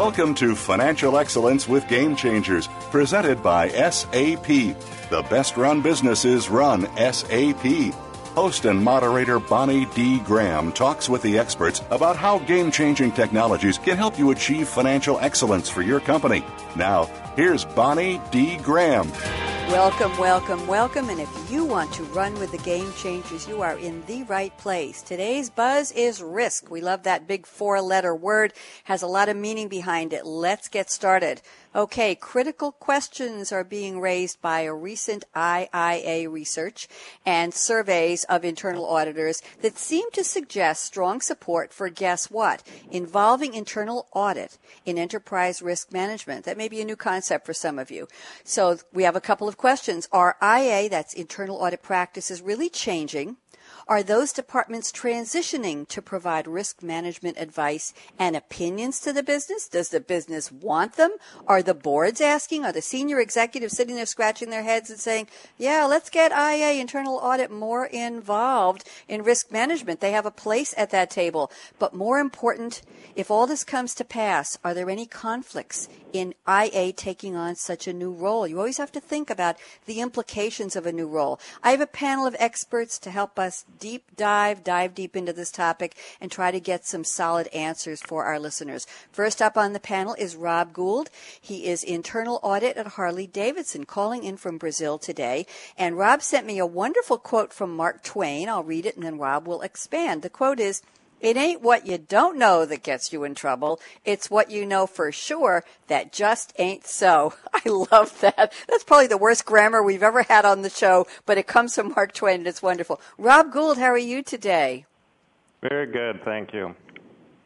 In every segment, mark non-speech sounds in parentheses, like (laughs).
Welcome to Financial Excellence with Game Changers, presented by SAP. The best run businesses run SAP. Host and moderator Bonnie D. Graham talks with the experts about how game changing technologies can help you achieve financial excellence for your company. Now, here's Bonnie D. Graham. Welcome, welcome, welcome. And if you want to run with the game changers, you are in the right place. Today's buzz is risk. We love that big four letter word, has a lot of meaning behind it. Let's get started. Okay, critical questions are being raised by a recent IIA research and surveys of internal auditors that seem to suggest strong support for guess what? Involving internal audit in enterprise risk management. That may be a new concept for some of you. So we have a couple of questions. Are IA, that's internal audit practices, really changing? Are those departments transitioning to provide risk management advice and opinions to the business? Does the business want them? Are the boards asking? Are the senior executives sitting there scratching their heads and saying, yeah, let's get IA internal audit more involved in risk management? They have a place at that table. But more important, if all this comes to pass, are there any conflicts in IA taking on such a new role? You always have to think about the implications of a new role. I have a panel of experts to help us deep dive, dive deep into this topic and try to get some solid answers for our listeners. First up on the panel is Rob Gould. He is internal audit at Harley Davidson, calling in from Brazil today. And Rob sent me a wonderful quote from Mark Twain. I'll read it and then Rob will expand. The quote is, it ain't what you don't know that gets you in trouble. It's what you know for sure that just ain't so. (laughs) I love that. That's probably the worst grammar we've ever had on the show, but it comes from Mark Twain and it's wonderful. Rob Gould, how are you today? Very good, thank you.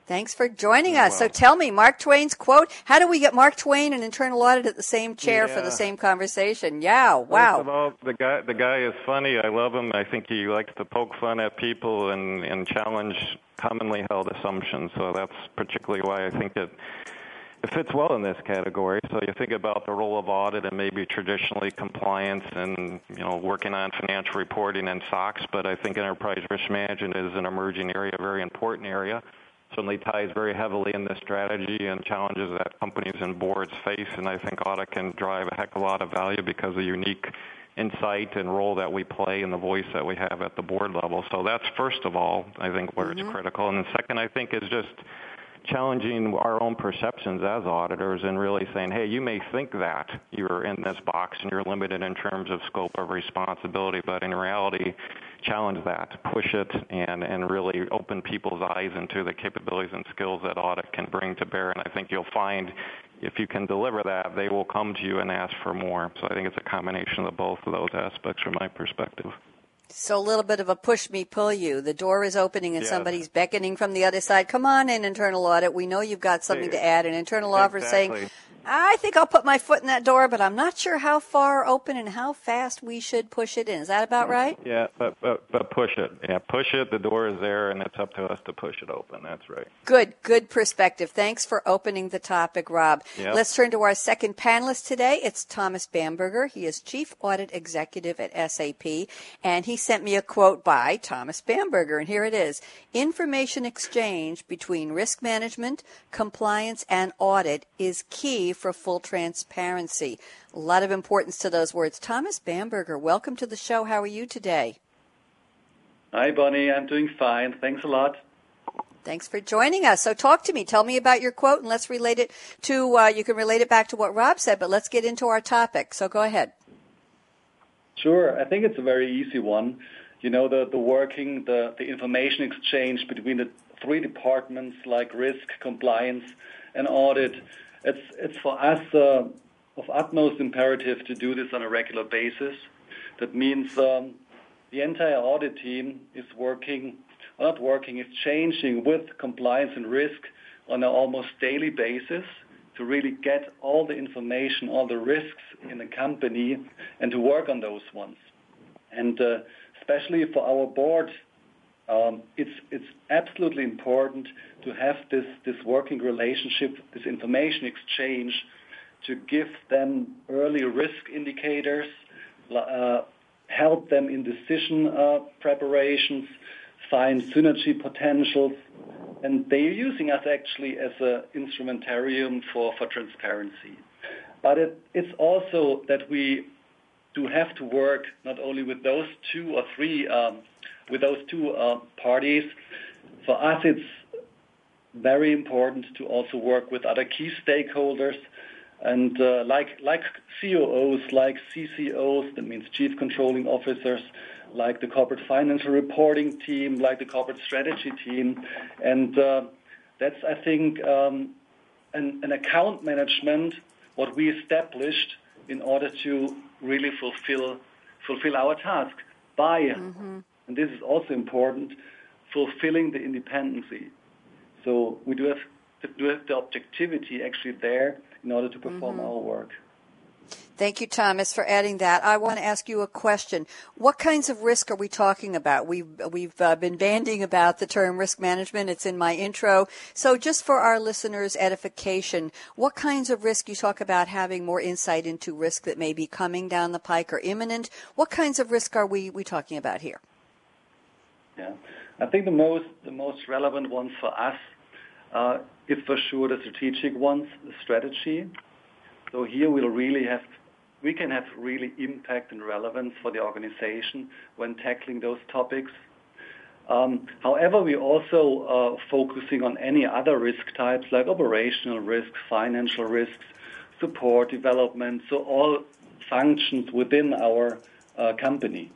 Thanks for joining us. So tell me, Mark Twain's quote. How do we get Mark Twain and internal audit at the same chair yeah. for the same conversation? Yeah, wow. First of all, the guy the guy is funny. I love him. I think he likes to poke fun at people and and challenge commonly held assumptions. So that's particularly why I think it it fits well in this category. So you think about the role of audit and maybe traditionally compliance and you know working on financial reporting and SOX, but I think enterprise risk management is an emerging area, a very important area certainly ties very heavily in this strategy and challenges that companies and boards face. And I think audit can drive a heck of a lot of value because of the unique insight and role that we play and the voice that we have at the board level. So that's first of all, I think, where mm-hmm. it's critical. And then second, I think, is just challenging our own perceptions as auditors and really saying, hey, you may think that you're in this box and you're limited in terms of scope of responsibility, but in reality, challenge that, push it, and, and really open people's eyes into the capabilities and skills that audit can bring to bear. And I think you'll find if you can deliver that, they will come to you and ask for more. So I think it's a combination of both of those aspects from my perspective. So a little bit of a push me, pull you. The door is opening and yes. somebody's beckoning from the other side. Come on in, internal audit. We know you've got something to add. An internal exactly. officer saying, I think I'll put my foot in that door, but I'm not sure how far open and how fast we should push it in. Is that about right? Yeah, but but, but push it. Yeah, push it. The door is there, and it's up to us to push it open. That's right. Good, good perspective. Thanks for opening the topic, Rob. Yep. Let's turn to our second panelist today. It's Thomas Bamberger. He is Chief Audit Executive at SAP, and he sent me a quote by Thomas Bamberger, and here it is: Information exchange between risk management, compliance, and audit is key for full transparency. A lot of importance to those words. Thomas Bamberger, welcome to the show. How are you today? Hi, Bonnie. I'm doing fine. Thanks a lot. Thanks for joining us. So, talk to me. Tell me about your quote, and let's relate it to. Uh, you can relate it back to what Rob said, but let's get into our topic. So, go ahead. Sure. I think it's a very easy one. You know, the the working, the the information exchange between the three departments like risk, compliance, and audit it's it's for us uh, of utmost imperative to do this on a regular basis. That means, um, the entire audit team is working, not working, is changing with compliance and risk on an almost daily basis to really get all the information, all the risks in the company, and to work on those ones. And uh, especially for our board, um, it's it's absolutely important to have this this working relationship, this information exchange, to give them early risk indicators, uh, help them in decision uh, preparations, find synergy potentials, and they're using us actually as an instrumentarium for, for transparency. But it, it's also that we do have to work not only with those two or three, um, with those two uh, parties. For us, it's very important to also work with other key stakeholders and uh, like like COOs, like CCOs, that means chief controlling officers, like the corporate financial reporting team, like the corporate strategy team. And uh, that's, I think, um, an, an, account management, what we established in order to really fulfill, fulfill our task by, mm-hmm. and this is also important, fulfilling the independency. So we do have, do have the objectivity actually there in order to perform mm-hmm. our work. Thank you, Thomas, for adding that. I want to ask you a question. What kinds of risk are we talking about? We've, we've uh, been banding about the term risk management. It's in my intro. So just for our listeners' edification, what kinds of risk you talk about having more insight into risk that may be coming down the pike or imminent? What kinds of risk are we, we talking about here? Yeah, I think the most, the most relevant ones for us is for sure the strategic ones, the strategy. So here we'll really have we can have really impact and relevance for the organization when tackling those topics. Um, however, we're also uh, focusing on any other risk types like operational risks, financial risks, support, development, so all functions within our uh, company.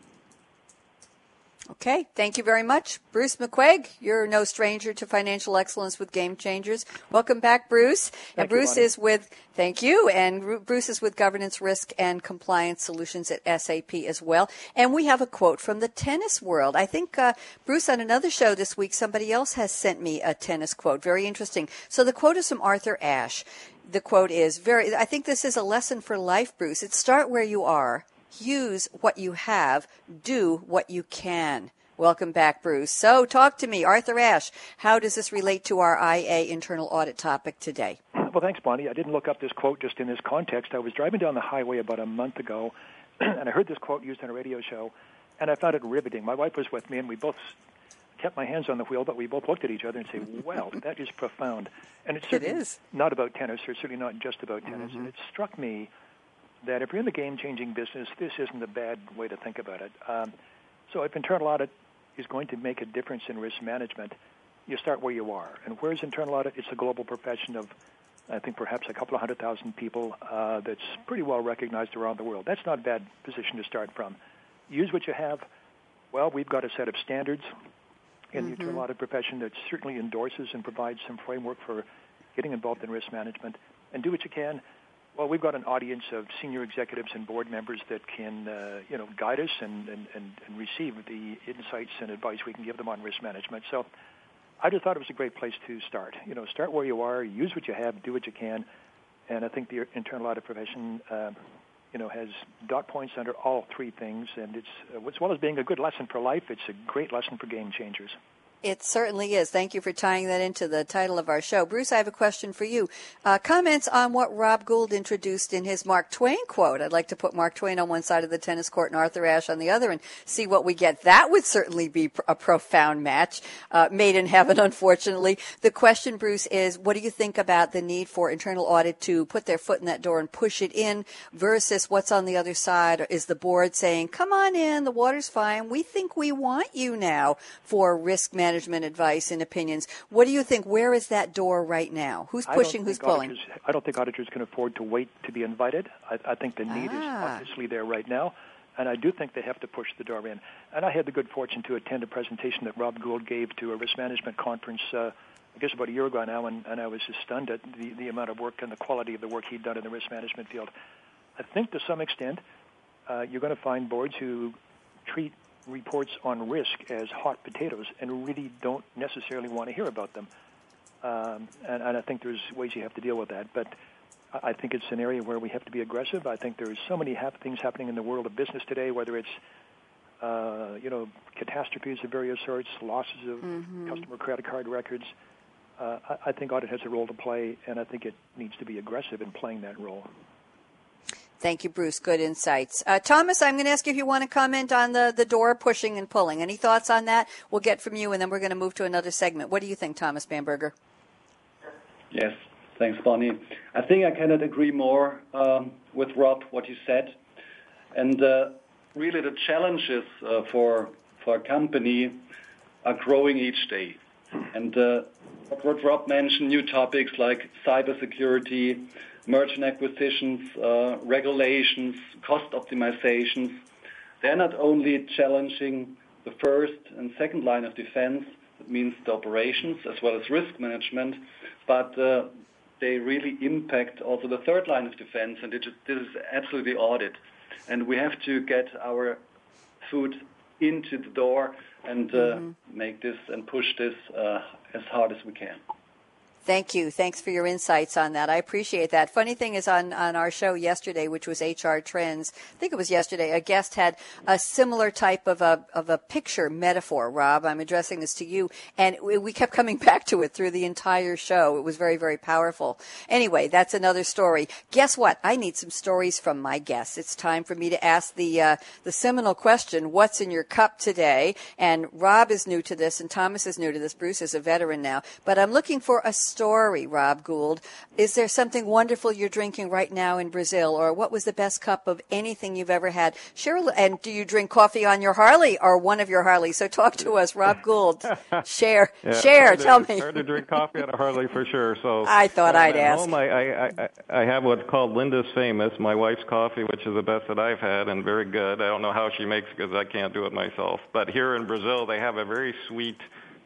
Okay, thank you very much. Bruce McCuaig, you're no stranger to financial excellence with Game Changers. Welcome back, Bruce. Thank and Bruce you, is with, thank you, and Bruce is with Governance Risk and Compliance Solutions at SAP as well. And we have a quote from the tennis world. I think, uh, Bruce, on another show this week, somebody else has sent me a tennis quote. Very interesting. So the quote is from Arthur Ashe. The quote is very, I think this is a lesson for life, Bruce. It's start where you are use what you have, do what you can. Welcome back, Bruce. So, talk to me, Arthur Ashe. How does this relate to our IA internal audit topic today? Well, thanks, Bonnie. I didn't look up this quote just in this context. I was driving down the highway about a month ago, (clears throat) and I heard this quote used on a radio show, and I found it riveting. My wife was with me, and we both kept my hands on the wheel, but we both looked at each other and said, "Well, that is profound." And it's certainly it is. not about tennis, or certainly not just about tennis. Mm-hmm. And it struck me that if you're in the game-changing business, this isn't a bad way to think about it. Um, so if internal audit is going to make a difference in risk management, you start where you are. And where's internal audit? It's a global profession of, I think, perhaps a couple of hundred thousand people uh, that's pretty well recognized around the world. That's not a bad position to start from. Use what you have. Well, we've got a set of standards in mm-hmm. the internal audit profession that certainly endorses and provides some framework for getting involved in risk management. And do what you can well, we've got an audience of senior executives and board members that can, uh, you know, guide us and, and, and, and receive the insights and advice we can give them on risk management. So I just thought it was a great place to start. You know, start where you are, use what you have, do what you can, and I think the internal audit profession, uh, you know, has dot points under all three things, and it's uh, as well as being a good lesson for life, it's a great lesson for game changers. It certainly is. Thank you for tying that into the title of our show. Bruce, I have a question for you. Uh, comments on what Rob Gould introduced in his Mark Twain quote. I'd like to put Mark Twain on one side of the tennis court and Arthur Ashe on the other and see what we get. That would certainly be a profound match, uh, made in heaven, (laughs) unfortunately. The question, Bruce, is what do you think about the need for internal audit to put their foot in that door and push it in versus what's on the other side? Is the board saying, come on in, the water's fine. We think we want you now for risk management management advice and opinions. What do you think? Where is that door right now? Who's pushing? Who's pulling? Auditors, I don't think auditors can afford to wait to be invited. I, I think the need ah. is obviously there right now. And I do think they have to push the door in. And I had the good fortune to attend a presentation that Rob Gould gave to a risk management conference, uh, I guess about a year ago now, and, and I was just stunned at the, the amount of work and the quality of the work he'd done in the risk management field. I think to some extent, uh, you're going to find boards who treat reports on risk as hot potatoes and really don't necessarily want to hear about them. Um, and, and I think there's ways you have to deal with that. But I think it's an area where we have to be aggressive. I think there's so many hap- things happening in the world of business today, whether it's uh, you know catastrophes of various sorts, losses of mm-hmm. customer credit card records. Uh, I, I think audit has a role to play, and I think it needs to be aggressive in playing that role. Thank you, Bruce. Good insights. Uh, Thomas, I'm going to ask you if you want to comment on the, the door pushing and pulling. Any thoughts on that? We'll get from you, and then we're going to move to another segment. What do you think, Thomas Bamberger? Yes, thanks, Bonnie. I think I cannot agree more um, with Rob, what you said. And uh, really, the challenges uh, for, for a company are growing each day. And uh, what Rob mentioned, new topics like cybersecurity, merchant acquisitions, uh, regulations, cost optimizations. They're not only challenging the first and second line of defense, that means the operations as well as risk management, but uh, they really impact also the third line of defense, and this is absolutely audit. And we have to get our foot into the door and uh, mm-hmm. make this and push this uh, as hard as we can. Thank you. Thanks for your insights on that. I appreciate that. Funny thing is on, on our show yesterday, which was HR Trends, I think it was yesterday, a guest had a similar type of a, of a picture metaphor. Rob, I'm addressing this to you. And we kept coming (laughs) back to it through the entire show. It was very, very powerful. Anyway, that's another story. Guess what? I need some stories from my guests. It's time for me to ask the, uh, the seminal question, what's in your cup today? And Rob is new to this and Thomas is new to this. Bruce is a veteran now, but I'm looking for a story, Rob Gould. Is there something wonderful you're drinking right now in Brazil, or what was the best cup of anything you've ever had? Cheryl, and do you drink coffee on your Harley or one of your Harleys? So talk to us, Rob (laughs) Gould. share, yeah, share. Tell to, me. Hard to drink coffee on a Harley for sure. So I thought I'd ask. Home, I, I, I, I have what's called Linda's Famous, my wife's coffee, which is the best that I've had and very good. I don't know how she makes it because I can't do it myself. But here in Brazil, they have a very sweet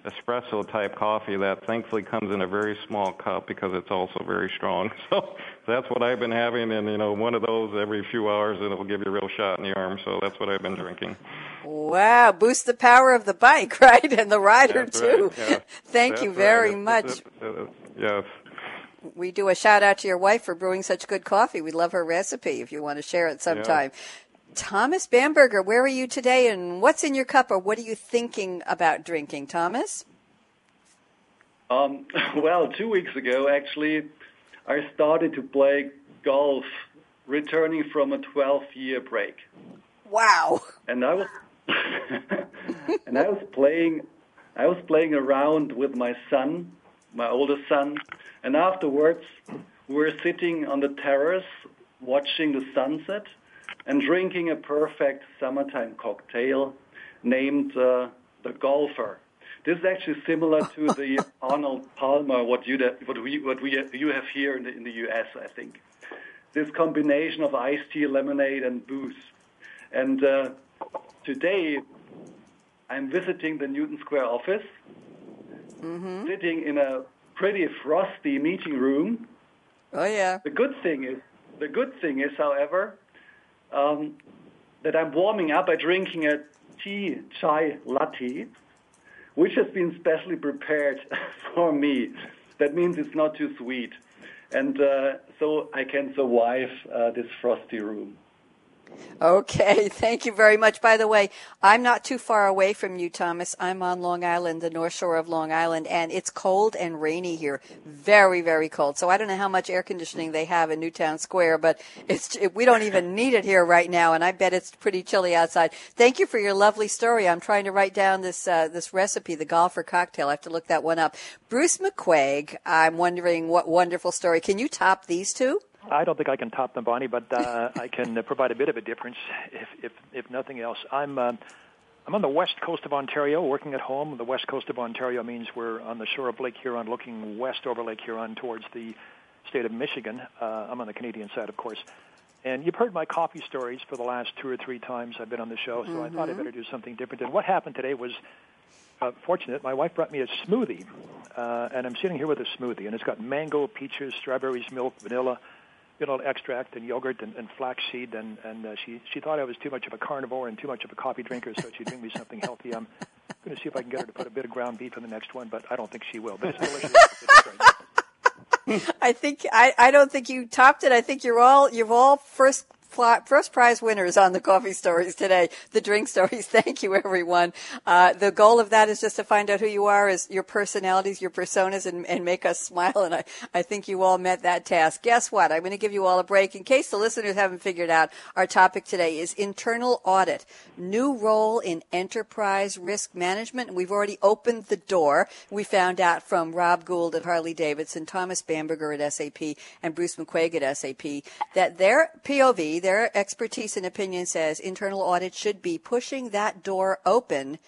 espresso type coffee that thankfully comes in a very small cup because it's also very strong. (laughs) So that's what I've been having, and you know, one of those every few hours, and it'll give you a real shot in the arm. So that's what I've been drinking. Wow, boost the power of the bike, (laughs) right, and the rider that's too. (laughs) Right. Yeah. Thank that's you very right. much. Yes. We do a shout out to your wife for brewing such good coffee. We love her recipe if you want to share it sometime. Yeah. Thomas Bamberger, where are you today and what's in your cup or what are you thinking about drinking, Thomas? Um, (laughs) well, two weeks ago, actually, I started to play golf, returning from a 12-year break. Wow! And I was, (laughs) and I was playing, I was playing around with my son, my oldest son, and afterwards, we were sitting on the terrace watching the sunset and drinking a perfect summertime cocktail named uh, the Golfer. This is actually similar to (laughs) the Arnold Palmer, what you what we what we you have here in the in the U.S. I think this combination of iced tea, lemonade, and booze. And uh, today, I'm visiting the Newtown Square office, mm-hmm. sitting in a pretty frosty meeting room. Oh yeah. The good thing is, the good thing is, however, um, that I'm warming up by drinking a tea chai latte which has been specially prepared (laughs) for me. That means it's not too sweet. And uh, so I can survive uh, this frosty room. Okay, (laughs) thank you very much. By the way, I'm not too far away from you, Thomas. I'm on Long Island, the North Shore of Long Island, and it's cold and rainy here. Very, very cold. So I don't know how much air conditioning they have in Newtown Square, but it's we don't even need it here right now, and I bet it's pretty chilly outside. Thank you for your lovely story. I'm trying to write down this uh, this recipe, the golfer cocktail. I have to look that one up. Bruce McCuaig, I'm wondering what wonderful story. Can you top these two? I don't think I can top them, Bonnie, but uh, I can uh, provide a bit of a difference, if if, if nothing else. I'm uh, I'm on the west coast of Ontario, working at home. The west coast of Ontario means we're on the shore of Lake Huron, looking west over Lake Huron towards the state of Michigan. Uh, I'm on the Canadian side, of course. And you've heard my coffee stories for the last two or three times I've been on the show, so mm-hmm. I thought I'd mm-hmm. better do something different. And what happened today was uh, fortunate. My wife brought me a smoothie, uh, and I'm sitting here with a smoothie, and it's got mango, peaches, strawberries, milk, vanilla, mineral extract and yogurt and, and flaxseed, and and uh, she she thought I was too much of a carnivore and too much of a coffee drinker, so she'd bring me something healthy. I'm going to see if I can get her to put a bit of ground beef in the next one, but I don't think she will. But it's delicious. (laughs) I think I, I don't think you topped it. I think you're all you've all first first prize winners on the coffee stories today, the drink stories. (laughs) Thank you, everyone. Uh, the goal of that is just to find out who you are, is your personalities, your personas, and, and make us (laughs) smile. And I, I think you all met that task. Guess what? I'm going to give you all a break. In case the listeners haven't figured out, our topic today is internal audit, new role in enterprise risk management. And we've already opened the door. We found out from Rob Gould at Harley Davidson, Thomas Bamberger at SAP, and Bruce McCuaig at SAP that their POV, their expertise and opinion says internal audit should be pushing that door open,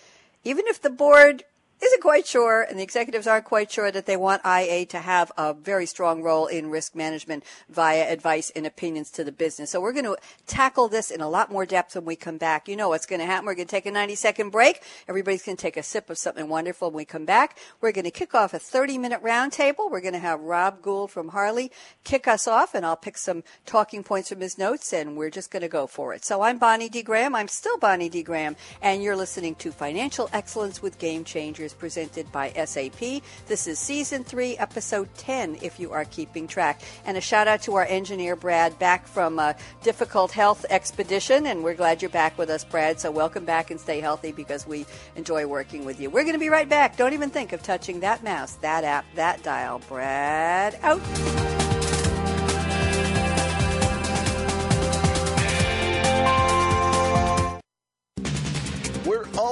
even if the board isn't quite sure, and the executives aren't quite sure that they want IA to have a very strong role in risk management via advice and opinions to the business. So we're going to tackle this in a lot more depth when we come back. You know what's going to happen. We're going to take a 90 second break. Everybody's going to take a sip of something wonderful when we come back. We're going to kick off a 30 minute roundtable. We're going to have Rob Gould from Harley kick us off, and I'll pick some talking points from his notes, and we're just going to go for it. So I'm Bonnie D. Graham. I'm still Bonnie D. Graham, and you're listening to Financial Excellence with Game Changers presented by SAP. This is season three, episode 10, if you are keeping track. And a shout out to our engineer, Brad, back from a difficult health expedition. And we're glad you're back with us, Brad. So welcome back and stay healthy because we enjoy working with you. We're going to be right back. Don't even think of touching that mouse, that app, that dial. Brad out.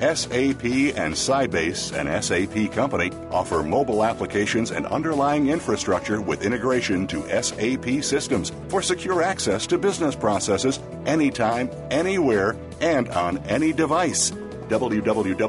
SAP and Sybase, an SAP company, offer mobile applications and underlying infrastructure with integration to SAP systems for secure access to business processes anytime, anywhere, and on any device. www.sap.com.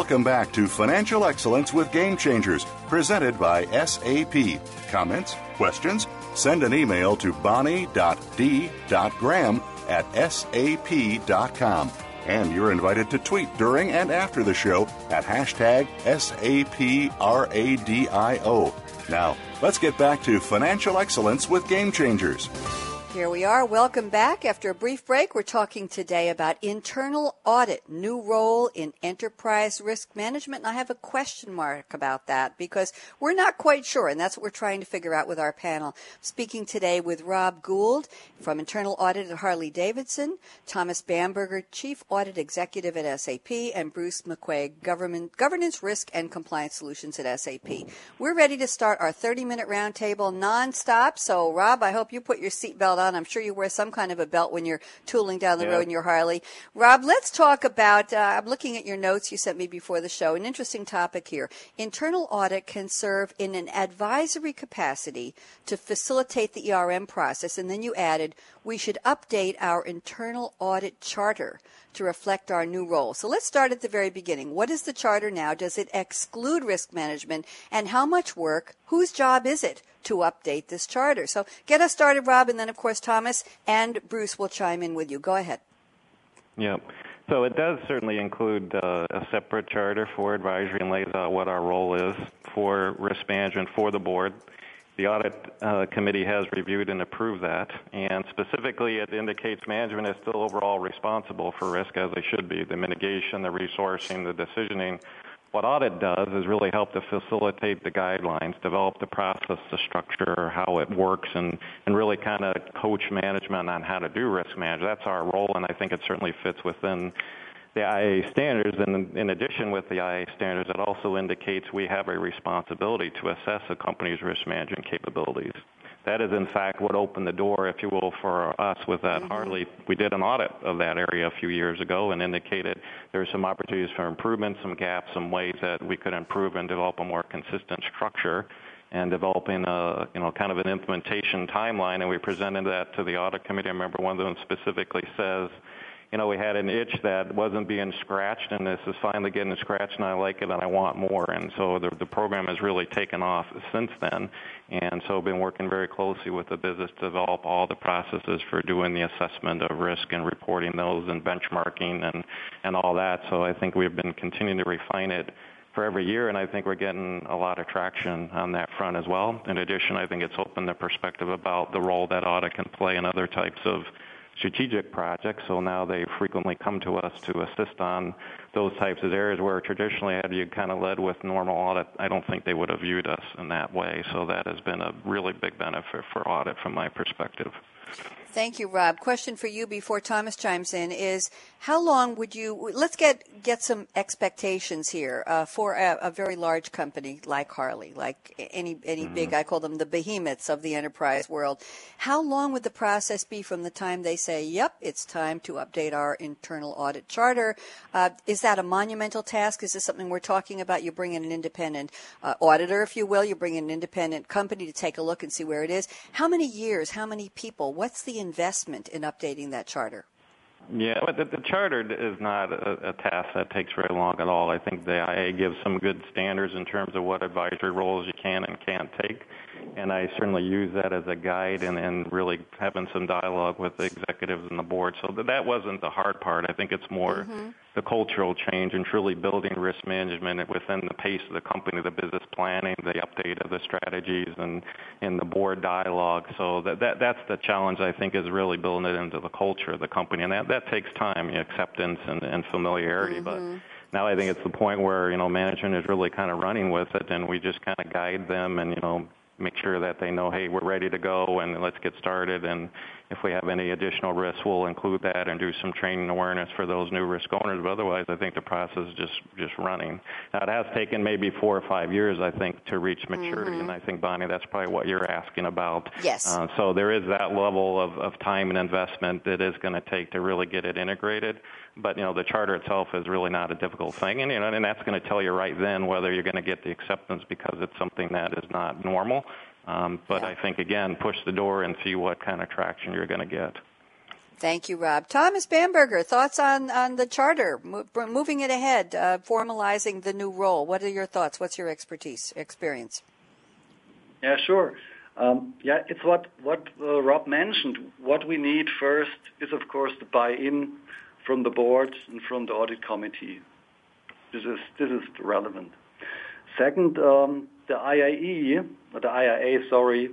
Welcome back to Financial Excellence with Game Changers, presented by SAP. Comments? Questions? Send an email to bonnie.d.graham at sap.com. And you're invited to tweet during and after the show at hashtag SAPRADIO. Now, let's get back to financial excellence with Game Changers. Here we are. Welcome back. After a brief break, we're talking today about internal audit, new role in enterprise risk management. And I have a question mark about that because we're not quite sure, and that's what we're trying to figure out with our panel. Speaking today with Rob Gould from Internal Audit at Harley Davidson, Thomas Bamberger, Chief Audit Executive at SAP, and Bruce McCuaig, Government, Governance Risk and Compliance Solutions at SAP. We're ready to start our 30 minute roundtable nonstop. So, Rob, I hope you put your seatbelt on. I'm sure you wear some kind of a belt when you're tooling down the yeah. road in your Harley. Rob, let's talk about. Uh, I'm looking at your notes you sent me before the show. An interesting topic here. Internal audit can serve in an advisory capacity to facilitate the ERM process, and then you added we should update our internal audit charter to reflect our new role. So let's start at the very beginning. What is the charter now? Does it exclude risk management? And how much work, whose job is it to update this charter? So get us started, Rob, and then, of course, Thomas and Bruce will chime in with you. Go ahead. Yeah. So it does certainly include uh, a separate charter for advisory and lays out what our role is for risk management for the board. The audit uh, committee has reviewed and approved that, and specifically it indicates management is still overall responsible for risk as they should be, the mitigation, the resourcing, the decisioning. What audit does is really help to facilitate the guidelines, develop the process, the structure, how it works, and, and really kind of coach management on how to do risk management. That's our role, and I think it certainly fits within the IA standards, and in addition with the IA standards, it also indicates we have a responsibility to assess a company's risk management capabilities. That is, in fact, what opened the door, if you will, for us with that mm-hmm. Harley. We did an audit of that area a few years ago and indicated there are some opportunities for improvement, some gaps, some ways that we could improve and develop a more consistent structure and developing a you know kind of an implementation timeline and we presented that to the audit committee. I remember one of them specifically says you know, we had an itch that wasn't being scratched, and this is finally getting scratched, and I like it, and I want more. And so the, the program has really taken off since then. And so been working very closely with the business to develop all the processes for doing the assessment of risk and reporting those and benchmarking and, and all that. So I think we've been continuing to refine it for every year, and I think we're getting a lot of traction on that front as well. In addition, I think it's opened the perspective about the role that audit can play in other types of strategic projects. So now they frequently come to us to assist on those types of areas where traditionally had you kind of led with normal audit, I don't think they would have viewed us in that way. So that has been a really big benefit for audit from my perspective. Thank you, Rob. Question for you before Thomas chimes in is how long would you let's get get some expectations here uh, for a, a, very large company like Harley, like any any mm-hmm. big I call them the behemoths of the enterprise world. How long would the process be from the time they say, "Yep, it's time to update our internal audit charter"? Uh, is that a monumental task? Is this something we're talking about? You bring in an independent uh, auditor, if you will. You bring in an independent company to take a look and see where it is. How many years? How many people? What's the investment in updating that charter? Yeah, but the, the charter is not a, a task that takes very long at all. I think the IA gives some good standards in terms of what advisory roles you can and can't take and I certainly use that as a guide and, and really having some dialogue with the executives and the board. So that, that wasn't the hard part. I think it's more mm-hmm. The cultural change and truly building risk management within the pace of the company, the business planning, the update of the strategies, and and the board dialogue. So that, that that's the challenge I think is really building it into the culture of the company, and that that takes time, you know, acceptance and, and familiarity, mm-hmm. but now I think it's the point where you know management is really kind of running with it, and we just kind of guide them and you know make sure that they know, hey, we're ready to go and let's get started. And if we have any additional risks, we'll include that and do some training awareness for those new risk owners. But otherwise, I think the process is just just running. Now, it has taken maybe four or five years, I think, to reach maturity. Mm-hmm. And I think Bonnie, that's probably what you're asking about. Yes. Uh, so there is that level of, of time and investment that is going to take to really get it integrated. But you know, the charter itself is really not a difficult thing, and you know, and that's going to tell you right then whether you're going to get the acceptance because it's something that is not normal. Um, but yeah. I think again, push the door and see what kind of traction you're going to get. Thank you, Rob. Thomas Bamberger, thoughts on, on the charter, Mo- moving it ahead, uh, formalizing the new role. What are your thoughts? What's your expertise, experience? Yeah, sure. Um, yeah, it's what what uh, Rob mentioned. What we need first is, of course, the buy-in from the board and from the audit committee. This is this is relevant. Second, um, the IIE or the IIA, sorry,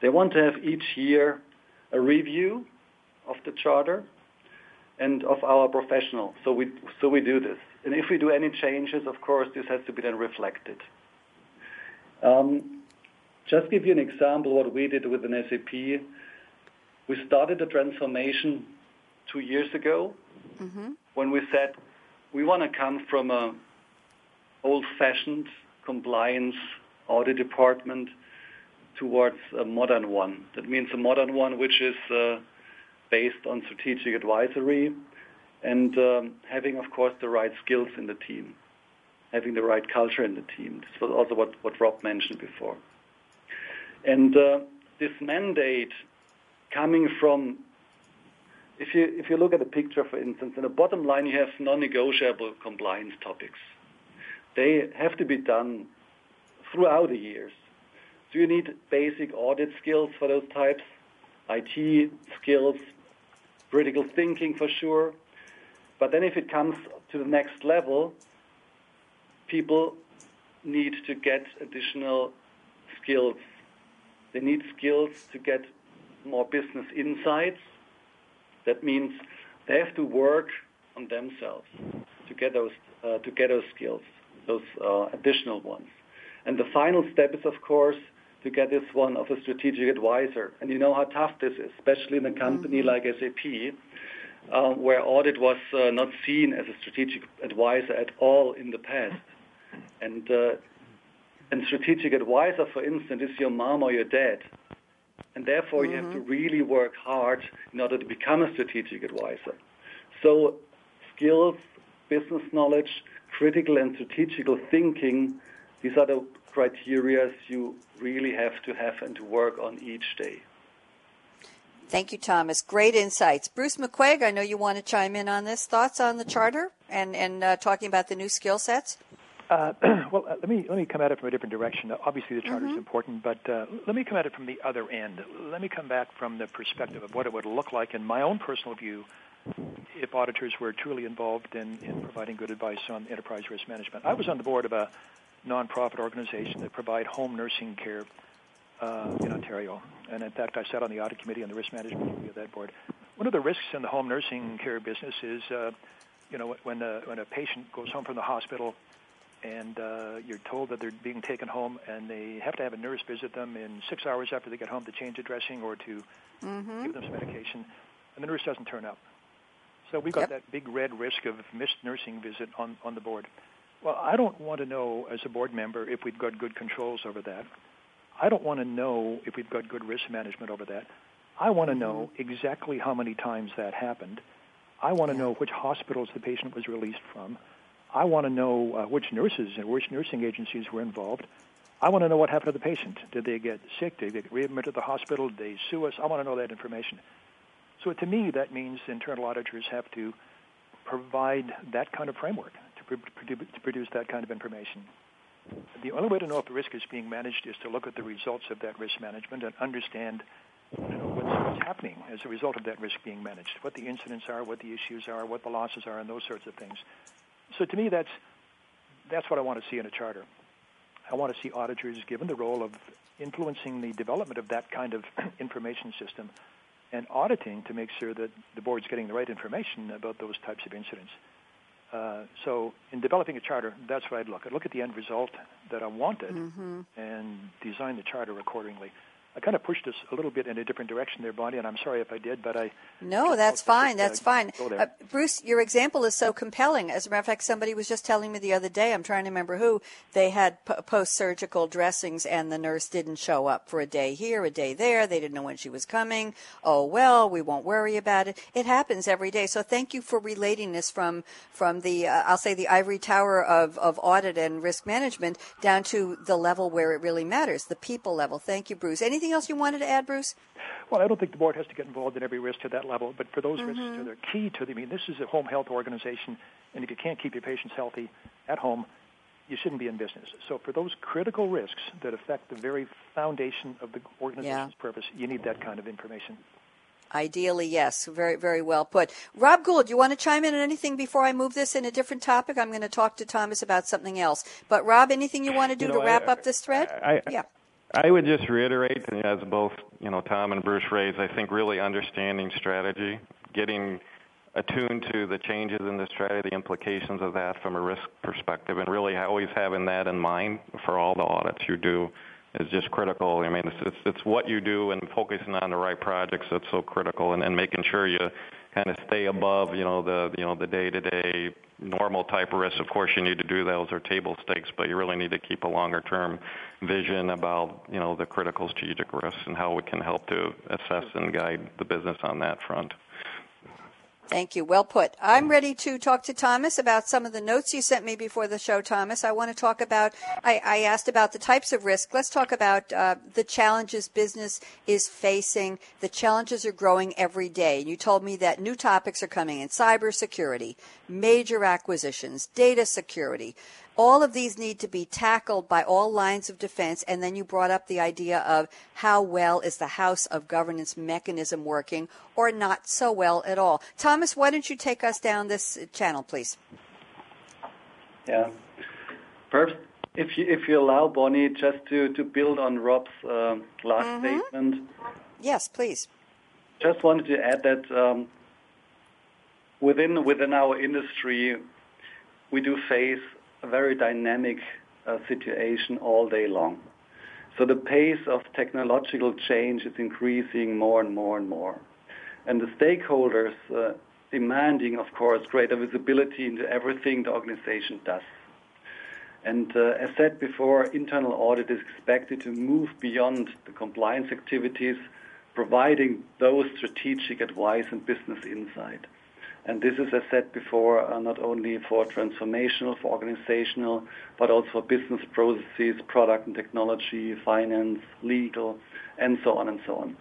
they want to have each year a review of the charter and of our professional. So we so we do this. And if we do any changes, of course, this has to be then reflected. Um, just give you an example what we did with an SAP. We started the transformation two years ago mm-hmm. when we said we want to come from a old-fashioned compliance audit department towards a modern one. That means a modern one which is uh, based on strategic advisory and um, having, of course, the right skills in the team, having the right culture in the team. This was also what, what Rob mentioned before. And uh, this mandate coming from if you if you look at the picture, for instance, in the bottom line you have non-negotiable compliance topics. They have to be done throughout the years. So you need basic audit skills for those types, IT skills, critical thinking for sure. But then if it comes to the next level, people need to get additional skills They need skills to get more business insights. That means they have to work on themselves to get those uh, to get those skills, additional ones. And the final step is, of course, to get this one of a strategic advisor. And you know how tough this is, especially in a company mm-hmm. like SAP, uh, where audit was uh, not seen as a strategic advisor at all in the past. And uh, and strategic advisor, for instance, is your mom or your dad. And therefore, you have to mm-hmm. really work hard in order to become a strategic advisor. So, skills, business knowledge, critical and strategical thinking, these are the criteria you really have to have and to work on each day. Thank you, Thomas. Great insights. Bruce McCuaig, I know you want to chime in on this. Thoughts on the charter and, and uh, talking about the new skill sets? Uh, (clears throat) well, uh, let me let me come at it from a different direction. Obviously, the charter mm-hmm. is important, but uh, let me come at it from the other end. Let me come back from the perspective of what it would look like, in my own personal view, if auditors were truly involved in, in providing good advice on enterprise risk management. I was on the board of a nonprofit organization that provide home nursing care uh, in Ontario, and in fact, I sat on the audit committee and the risk management committee of that board. One of the risks in the home nursing care business is, uh, you know, when a, when a patient goes home from the hospital and uh, you're told that they're being taken home, and they have to have a nurse visit them in six hours after they get home to change the dressing or to mm-hmm. give them some medication, and the nurse doesn't turn up. So we've got yep. that big red risk of missed nursing visit on, on the board. Well, I don't want to know as a board member if we've got good controls over that. I don't want to know if we've got good risk management over that. I want to know mm-hmm. exactly how many times that happened. I want to know which hospitals the patient was released from. I want to know uh, which nurses and which nursing agencies were involved. I want to know what happened to the patient. Did they get sick? Did they get readmitted to the hospital? Did they sue us? I want to know that information. So to me, that means internal auditors have to provide that kind of framework to, pr- to produce that kind of information. The only way to know if the risk is being managed is to look at the results of that risk management and understand you know, what's, what's happening as a result of that risk being managed, what the incidents are, what the issues are, what the losses are, and those sorts of things. So to me, that's that's what I want to see in a charter. I want to see auditors given the role of influencing the development of that kind of (clears throat) information system and auditing to make sure that the board's getting the right information about those types of incidents. Uh, so in developing a charter, that's what I'd look. I'd look at the end result that I wanted mm-hmm. and design the charter accordingly. I kind of pushed us a little bit in a different direction there, Bonnie, and I'm sorry if I did, but I. No, that's fine. That's uh, fine. Uh, Bruce, your example is so compelling. As a matter of fact, somebody was just telling me the other day, I'm trying to remember who, they had p- post surgical dressings and the nurse didn't show up for a day here, a day there. They didn't know when she was coming. Oh, well, we won't worry about it. It happens every day. So thank you for relating this from, from the, uh, I'll say, the ivory tower of, of audit and risk management down to the level where it really matters, the people level. Thank you, Bruce. Anything Anything else you wanted to add, Bruce? Well, I don't think the board has to get involved in every risk to that level, but for those mm-hmm. risks that are key to the, I mean, this is a home health organization, and if you can't keep your patients healthy at home, you shouldn't be in business. So for those critical risks that affect the very foundation of the organization's yeah. purpose, you need that kind of information. Ideally, yes. Very, very well put. Rob Gould, do you want to chime in on anything before I move this in a different topic? I'm going to talk to Thomas about something else. But Rob, anything you want to do you know, to wrap I, up this thread? I, yeah. I would just reiterate, as both you know Tom and Bruce raised, I think really understanding strategy, getting attuned to the changes in the strategy, the implications of that from a risk perspective, and really always having that in mind for all the audits you do is just critical. I mean, it's it's, it's what you do and focusing on the right projects that's so critical, and, and making sure you kind of stay above, you know, the you know the day-to-day normal type risks. Of course, you need to do those or table stakes, but you really need to keep a longer-term vision about you know the critical strategic risks and how we can help to assess and guide the business on that front. Thank you. Well put. I'm ready to talk to Thomas about some of the notes you sent me before the show, Thomas. I want to talk about, I, I asked about the types of risk. Let's talk about uh, the challenges business is facing. The challenges are growing every day. You told me that new topics are coming in cybersecurity, major acquisitions, data security, all of these need to be tackled by all lines of defense. And then you brought up the idea of how well is the House of Governance mechanism working or not so well at all. Thomas, why don't you take us down this channel, please? Yeah. Perhaps if you if you allow Bonnie just to to build on Rob's uh, last mm-hmm. statement. Yes, please. Just wanted to add that um, within within our industry, we do face a very dynamic uh, situation all day long. So the pace of technological change is increasing more and more and more. And the stakeholders uh, demanding, of course, greater visibility into everything the organization does. And uh, as said before, internal audit is expected to move beyond the compliance activities, providing those strategic advice and business insight. And this is, as said before, uh, not only for transformational, for organizational, but also for business processes, product and technology, finance, legal, and so on and so on.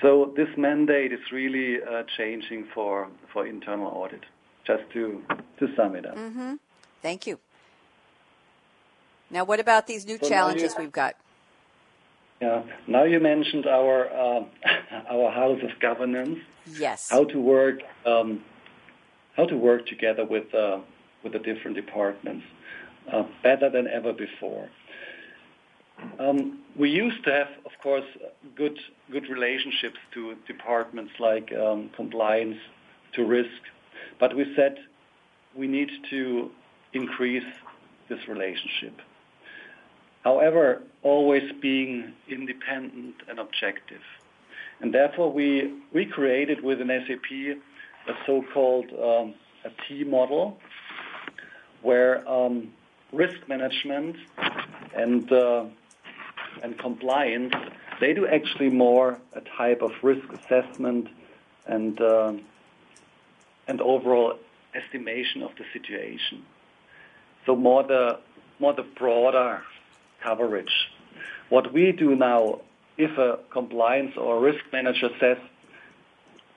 So this mandate is really uh, changing for, for internal audit, just to, to sum it up. Mm-hmm. Thank you. Now, what about these new challenges we've got? Yeah. Now you mentioned our uh, (laughs) our house of governance. Yes. How to work um, how to work together with uh, with the different departments uh, better than ever before. Um, we used to have, of course, good good relationships to departments like um, compliance, to risk, but we said we need to increase this relationship however, always being independent and objective. And therefore, we, we created with an SAP a so-called um, a T model, where um, risk management and uh, and compliance they do actually more a type of risk assessment and uh, and overall estimation of the situation. So more the more the broader coverage. What we do now, if a compliance or risk manager says,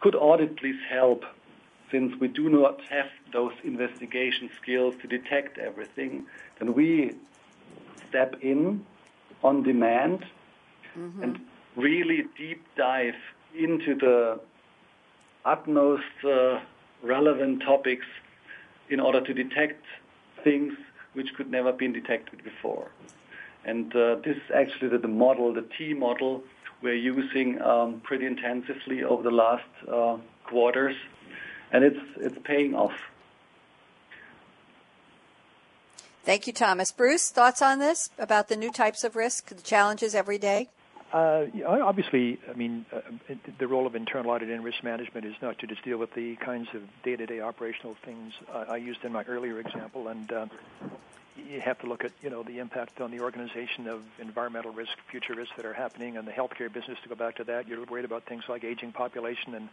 could audit please help, since we do not have those investigation skills to detect everything, then we step in on demand mm-hmm. and really deep dive into the utmost uh, relevant topics in order to detect things which could never been detected before. And uh, this is actually the, the, model, the T model, we're using um, pretty intensively over the last uh, quarters, and it's it's paying off. Thank you, Thomas. Bruce, thoughts on this about the new types of risk, the challenges every day? Uh, obviously, I mean, uh, the role of internal audit and risk management is not to just deal with the kinds of day-to-day operational things I used in my earlier example, and uh, you have to look at you know the impact on the organization of environmental risk, future risks that are happening, and the healthcare business. To go back to that, you're worried about things like aging population and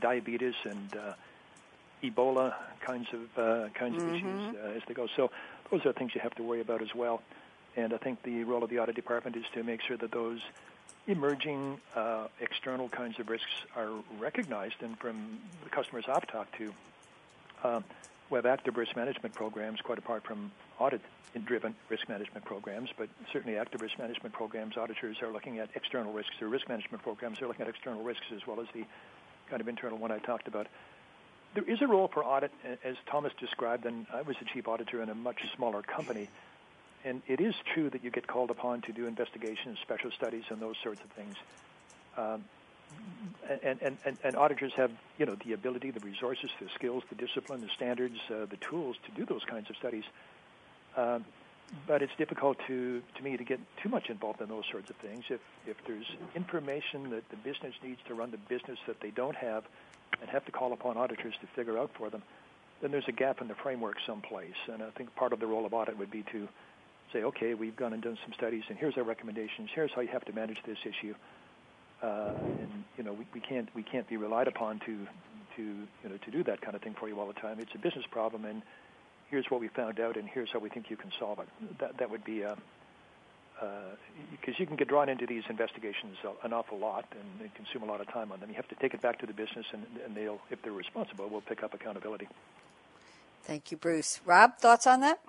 diabetes and uh, Ebola kinds of uh, kinds mm-hmm. of issues uh, as they go. So those are things you have to worry about as well. And I think the role of the audit department is to make sure that those emerging uh, external kinds of risks are recognized and from the customers I've talked to. Uh, we have active risk management programs, quite apart from audit-driven risk management programs, but certainly active risk management programs, auditors are looking at external risks. Their risk management programs are looking at external risks as well as the kind of internal one I talked about. There is a role for audit, as Thomas described, and I was a chief auditor in a much smaller company. And it is true that you get called upon to do investigations, special studies, and those sorts of things. Um, and, and, and, and, auditors have, you know, the ability, the resources, the skills, the discipline, the standards, uh, the tools to do those kinds of studies. Um, but it's difficult to, to me to get too much involved in those sorts of things. If, if there's information that the business needs to run the business that they don't have and have to call upon auditors to figure out for them, then there's a gap in the framework someplace. And I think part of the role of audit would be to say, okay, we've gone and done some studies, and here's our recommendations. Here's how you have to manage this issue. Uh, and you know, we, we can't we can't be relied upon to to you know to do that kind of thing for you all the time. It's a business problem, and here's what we found out, and here's how we think you can solve it. That that would be because uh, you can get drawn into these investigations an awful lot and, and consume a lot of time on them. You have to take it back to the business, and, and they'll, if they're responsible, will pick up accountability. Thank you, Bruce. Rob, thoughts on that?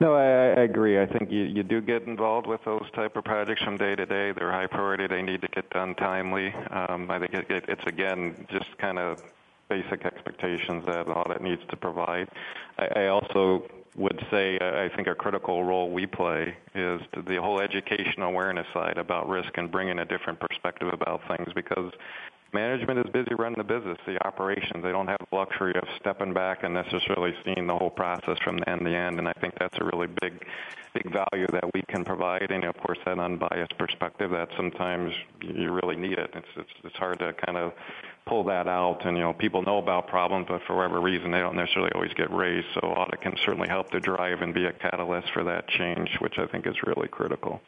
No, I, I agree. I think you, you do get involved with those type of projects from day to day. They're high priority. They need to get done timely. Um, I think it, it, it's again just kind of basic expectations that an audit needs to provide. I, I also would say I think a critical role we play is the whole education awareness side about risk and bringing a different perspective about things because management is busy running the business, the operations. They don't have the luxury of stepping back and necessarily seeing the whole process from the end to end. And I think that's a really big, big value that we can provide. And of course, that unbiased perspective that sometimes you really need it. It's it's, it's hard to kind of pull that out. And you know, people know about problems, but for whatever reason, they don't necessarily always get raised. So audit can certainly help to drive and be a catalyst for that change, which I think is really critical.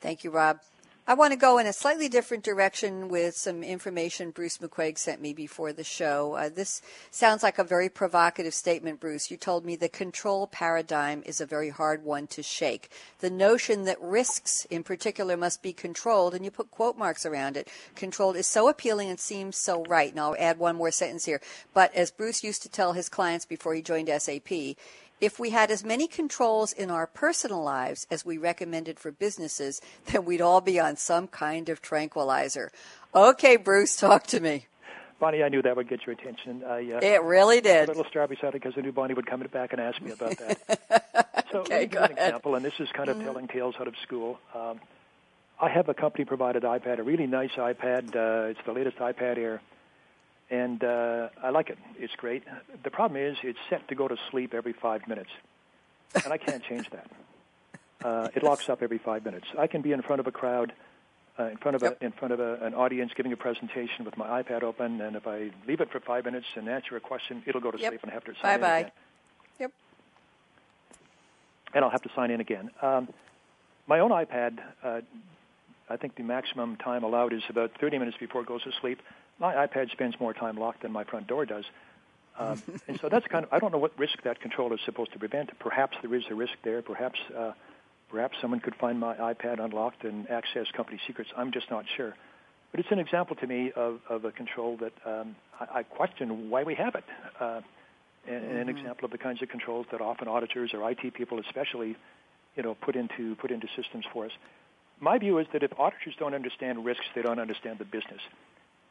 Thank you, Rob. I want to go in a slightly different direction with some information Bruce McCuaig sent me before the show. Uh, this sounds like a very provocative statement, Bruce. You told me the control paradigm is a very hard one to shake. The notion that risks in particular must be controlled, and you put quote marks around it, controlled is so appealing and seems so right. And I'll add one more sentence here. But as Bruce used to tell his clients before he joined SAP, if we had as many controls in our personal lives as we recommended for businesses, (laughs) then we'd all be on some kind of tranquilizer. Okay, Bruce, (laughs) talk to me. Bonnie, I knew that would get your attention. I, uh, it really did. A little star beside it because I knew Bonnie would come back and ask me about that. (laughs) so okay, let me give an example, and this is kind of mm-hmm. telling tales out of school. Um, I have a company-provided iPad, a really nice iPad. Uh, it's the latest iPad Air and uh, I like it. It's great. The problem is it's set to go to sleep every five minutes, and I can't change that. Uh, it locks up every five minutes. I can be in front of a crowd, uh, in front of yep. a, in front of a, an audience giving a presentation with my iPad open, and if I leave it for five minutes and answer a question, it'll go to yep. sleep, and I have to sign bye in again. Yep. And I'll have to sign in again. Um, my own iPad, uh, I think the maximum time allowed is about 30 minutes before it goes to sleep my iPad spends more time locked than my front door does. Um, (laughs) and so that's kind of I don't know what risk that control is supposed to prevent. Perhaps there is a risk there. Perhaps uh, perhaps someone could find my iPad unlocked and access company secrets. I'm just not sure. But it's an example to me of, of a control that um, I, I question why we have it. Uh, and, mm-hmm. an example of the kinds of controls that often auditors or IT people, especially, you know, put into put into systems for us. My view is that if auditors don't understand risks, they don't understand the business.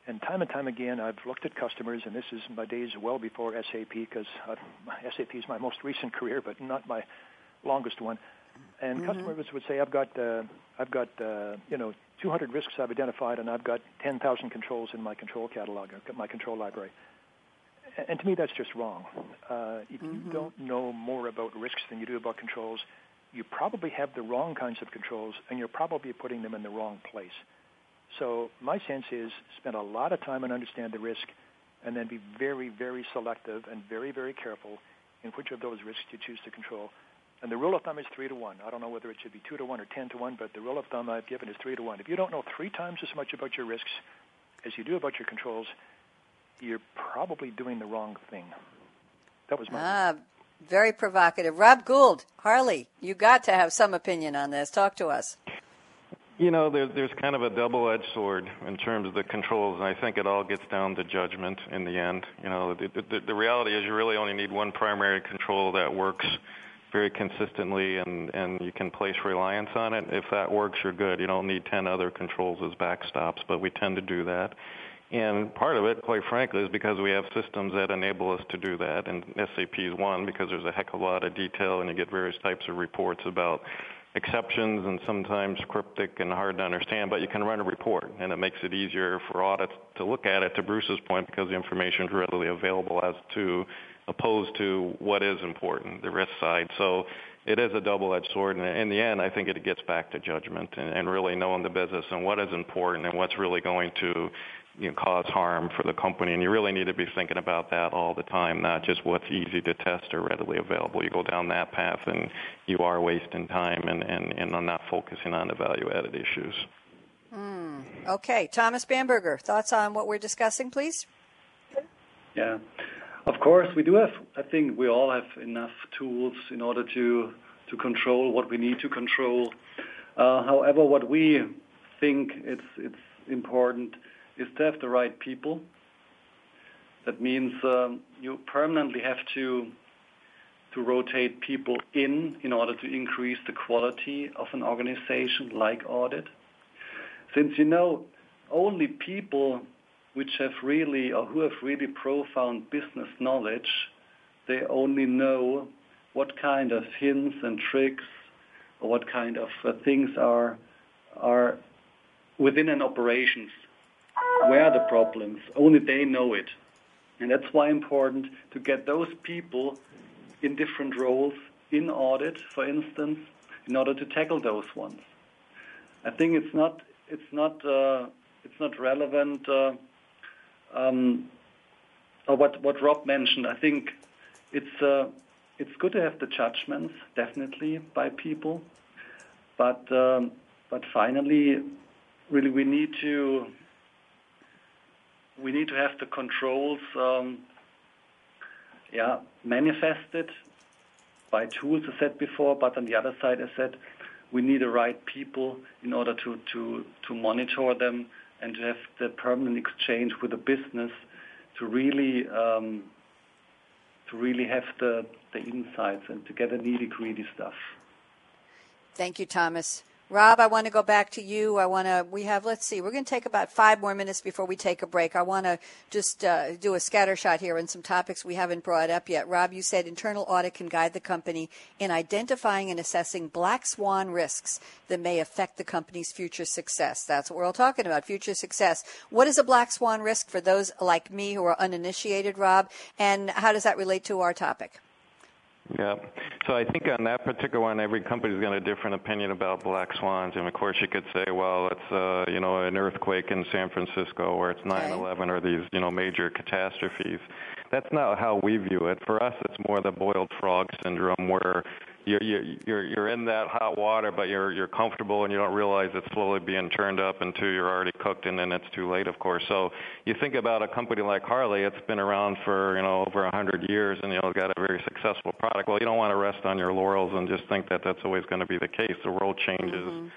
And time and time again, I've looked at customers, and this is my days well before SAP, because uh, SAP is my most recent (laughs) career, but not my longest one. And mm-hmm. customers would say, "I've got, uh, I've got, uh, you know, 200 risks I've identified, and I've got 10,000 controls in my control catalog, my control library." And to me, that's just wrong. Uh, if mm-hmm. you don't know more about risks than you do about controls, you probably have the wrong kinds of controls, and you're probably putting them in the wrong place. So my sense is spend a lot of time and understand the risk, and then be very, very selective and very, very careful in which of those risks you choose to control. And the rule of thumb is three to one. I don't know whether it should be two to one or ten to one, but the rule of thumb I've given is three to one. If you don't know three times as much about your risks as you do about your controls, you're probably doing the wrong thing. That was my. Ah, very provocative. Rob Gould, Harley, you got to have some opinion on this. Talk to us. You know, there's there's kind of a double-edged sword in terms of the controls, and I think it all gets down to judgment in the end. You know, the, the, the reality is you really only need one primary control that works very consistently, and and you can place reliance on it. If that works, you're good. You don't need 10 other controls as backstops, but we tend to do that. And part of it, quite frankly, is because we have systems that enable us to do that. And SAP is one because there's a heck of a lot of detail, and you get various types of reports about exceptions and sometimes cryptic and hard to understand, but you can run a report and it makes it easier for audits to look at it to Bruce's point because the information is readily available as to opposed to what is important, the risk side. So it is a double-edged sword, and in the end, I think it gets back to judgment and, and really knowing the business and what is important and what's really going to you know, cause harm for the company. And you really need to be thinking about that all the time, not just what's easy to test or readily available. You go down that path and you are wasting time and, and, and not focusing on the value-added issues. Mm, okay. Thomas Bamberger, thoughts on what we're discussing, please? Yeah. Of course, we do have, I think we all have enough tools in order to, to control what we need to control. Uh, however, what we think it's, it's important is to have the right people. That means um, you permanently have to to rotate people in in order to increase the quality of an organization like audit. Since you know only people which have really or who have really profound business knowledge they only know what kind of hints and tricks or what kind of uh, things are are within an operations. Where the problems? Only they know it. And that's why important to get those people in different roles in audit, for instance, in order to tackle those ones. I think it's not it's not uh, it's not relevant. Uh, um, or what what Rob mentioned. I think it's uh, it's good to have the judgments definitely by people, but um, but finally, really we need to we need to have the controls. Um, yeah, manifested by tools, I said before, but on the other side, I said we need the right people in order to, to, to monitor them and to have the permanent exchange with the business to really um, to really have the, the insights and to get the nitty gritty stuff. Thank you, Thomas. Rob, I want to go back to you. I want to, we have, let's see, we're going to take about five more minutes before we take a break. I want to just uh, do a scatter shot here on some topics we haven't brought up yet. Rob, you said internal audit can guide the company in identifying and assessing black swan risks that may affect the company's future success. That's what we're all talking about, future success. What is a black swan risk for those like me who are uninitiated, Rob? And how does that relate to our topic? Yeah. So I think on that particular one, every company's got a different opinion about black swans. And of course, you could say, well, it's uh, you know an earthquake in San Francisco, or it's 9/11, or these you know major catastrophes. That's not how we view it. For us, it's more the boiled frog syndrome, where you're you're you're in that hot water, but you're you're comfortable and you don't realize it's slowly being turned up until you're already cooked, and then it's too late, of course. So you think about a company like Harley; it's been around for you know over a hundred years, and you know got a very successful product. Well, you don't want to rest on your laurels and just think that that's always going to be the case. The world changes. Mm-hmm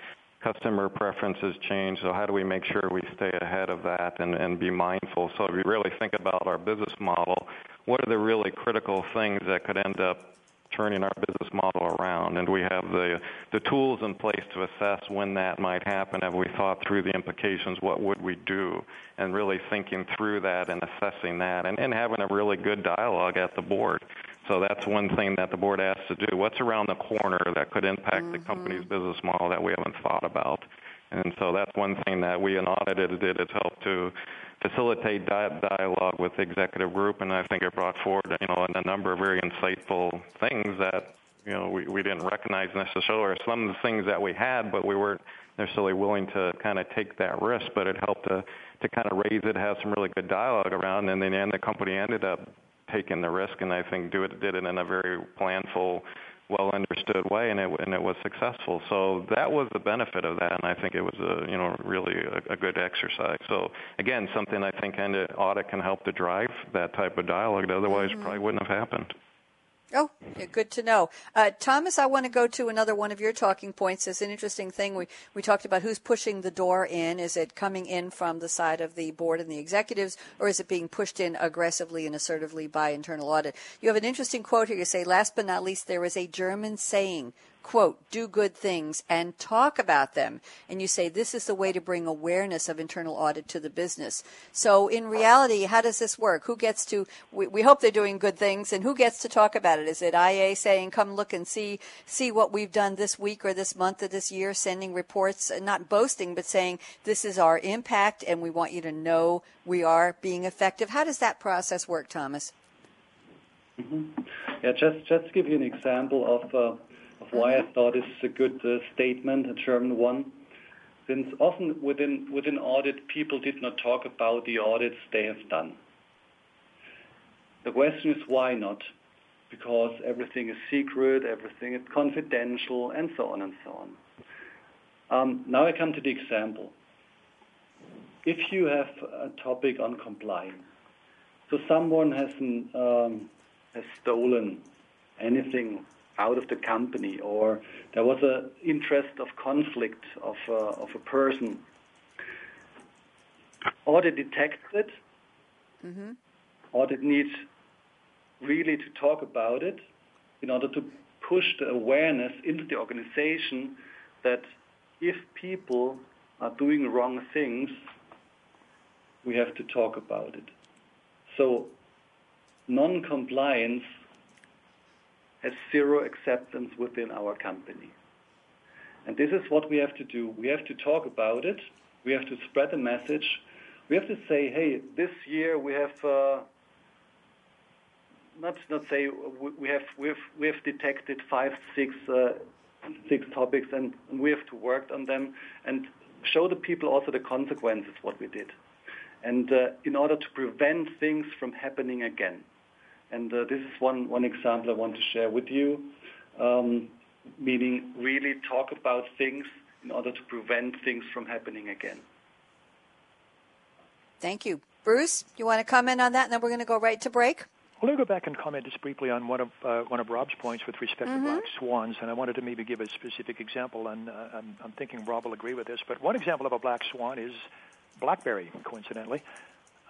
customer preferences change. So how do we make sure we stay ahead of that and, and be mindful? So if you really think about our business model, what are the really critical things that could end up turning our business model around. And we have the, the tools in place to assess when that might happen. Have we thought through the implications? What would we do? And really thinking through that and assessing that and, and having a really good dialogue at the board. So that's one thing that the board has to do. What's around the corner that could impact mm-hmm. the company's business model that we haven't thought about? And so that's one thing that we in audit did is help to facilitate dialogue with the executive group, and I think it brought forward, you know, a number of very insightful things that, you know, we, we didn't recognize necessarily, or some of the things that we had, but we weren't necessarily willing to kind of take that risk, but it helped to, to kind of raise it, have some really good dialogue around, and then and the company ended up taking the risk, and I think do it, did it in a very planful well understood way, and it and it was successful. So that was the benefit of that, and I think it was a you know really a, a good exercise. So again, something I think an audit can help to drive that type of dialogue. Otherwise, mm-hmm. probably wouldn't have happened. Oh, yeah, good to know. Uh, Thomas, I want to go to another one of your talking points. It's an interesting thing. We, we talked about who's pushing the door in. Is it coming in from the side of the board and the executives, or is it being pushed in aggressively and assertively by internal audit? You have an interesting quote here. You say, last but not least, there is a German saying quote, do good things and talk about them. And you say this is the way to bring awareness of internal audit to the business. So in reality, how does this work? Who gets to, we, we hope they're doing good things and who gets to talk about it? Is it IA saying, come look and see, see what we've done this week or this month or this year, sending reports, not boasting, but saying this is our impact and we want you to know we are being effective. How does that process work, Thomas? Mm-hmm. Yeah, just just to give you an example of uh, why I thought this is a good uh, statement, a German one. Since often within, within audit, people did not talk about the audits they have done. The question is why not? Because everything is secret, everything is confidential, and so on and so on. Um, now I come to the example. If you have a topic on compliance, so someone has, um, has stolen anything out of the company, or there was an interest of conflict of, uh, of a person. Audit detects it. Mm-hmm. Audit needs really to talk about it in order to push the awareness into the organization that if people are doing wrong things, we have to talk about it. So non-compliance has zero acceptance within our company. And this is what we have to do. We have to talk about it. We have to spread the message. We have to say, hey, this year we have uh, not not say we have we have we have detected five six uh, six topics and, we have to work on them and show the people also the consequences what we did and uh, in order to prevent things from happening again and uh, this is one one example I want to share with you um, meaning really talk about things in order to prevent things from happening again. Thank you. Bruce, you want to comment on that, and then we're going to go right to break? Well, let me go back and comment just briefly on one of uh, one of Rob's points with respect mm-hmm. to black swans, and I wanted to maybe give a specific example, and uh, I'm, I'm, thinking Rob will agree with this. But one example of a black swan is BlackBerry, coincidentally,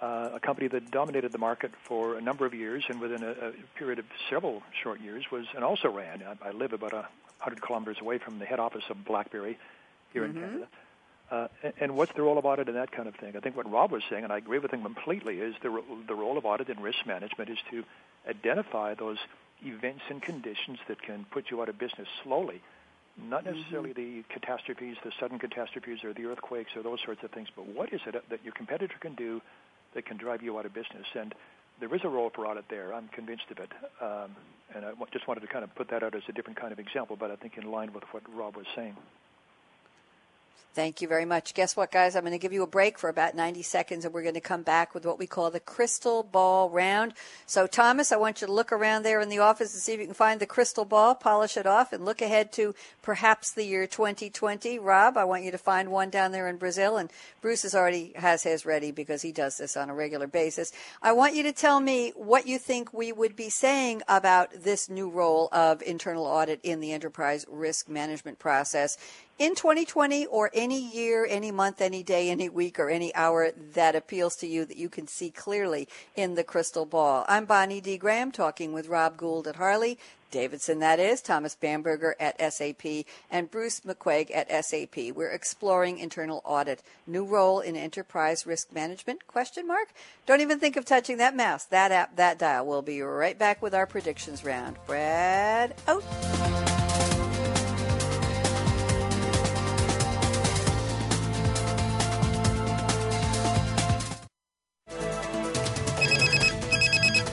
uh, a company that dominated the market for a number of years, and within a, a period of several short years was and also ran. I, I live about a 100 kilometers away from the head office of BlackBerry here mm-hmm. in Canada. Uh, and what's the role of audit and that kind of thing? I think what Rob was saying, and I agree with him completely, is the, the role of audit and risk management is to identify those events and conditions that can put you out of business slowly. Not mm-hmm. necessarily mm-hmm. the catastrophes, the sudden catastrophes, or the earthquakes, or those sorts of things, but what is it that your competitor can do that can drive you out of business? And there is a role for audit there. I'm convinced of it. Um, and I just wanted to kind of put that out as a different kind of example, but I think in line with what Rob was saying. Thank you very much. Guess what, guys? I'm going to give you a break for about 90 seconds, and we're going to come back with what we call the crystal ball round. So, Thomas, I want you to look around there in the office and see if you can find the crystal ball, polish it off, and look ahead to perhaps the year 2020. Rob, I want you to find one down there in Brazil, and Bruce has already has his ready because he does this on a regular basis. I want you to tell me what you think we would be saying about this new role of internal audit in the enterprise risk management process in 2020 or any year, any month, any day, any week, or any hour that appeals to you that you can see clearly in the crystal ball. I'm Bonnie D. Graham talking with Rob Gould at Harley. Davidson, that is, Thomas Bamberger at SAP, and Bruce McCuaig at SAP. We're exploring internal audit. New role in enterprise risk management? Question mark. Don't even think of touching that mouse, that app, that dial. We'll be right back with our predictions round. Brad out.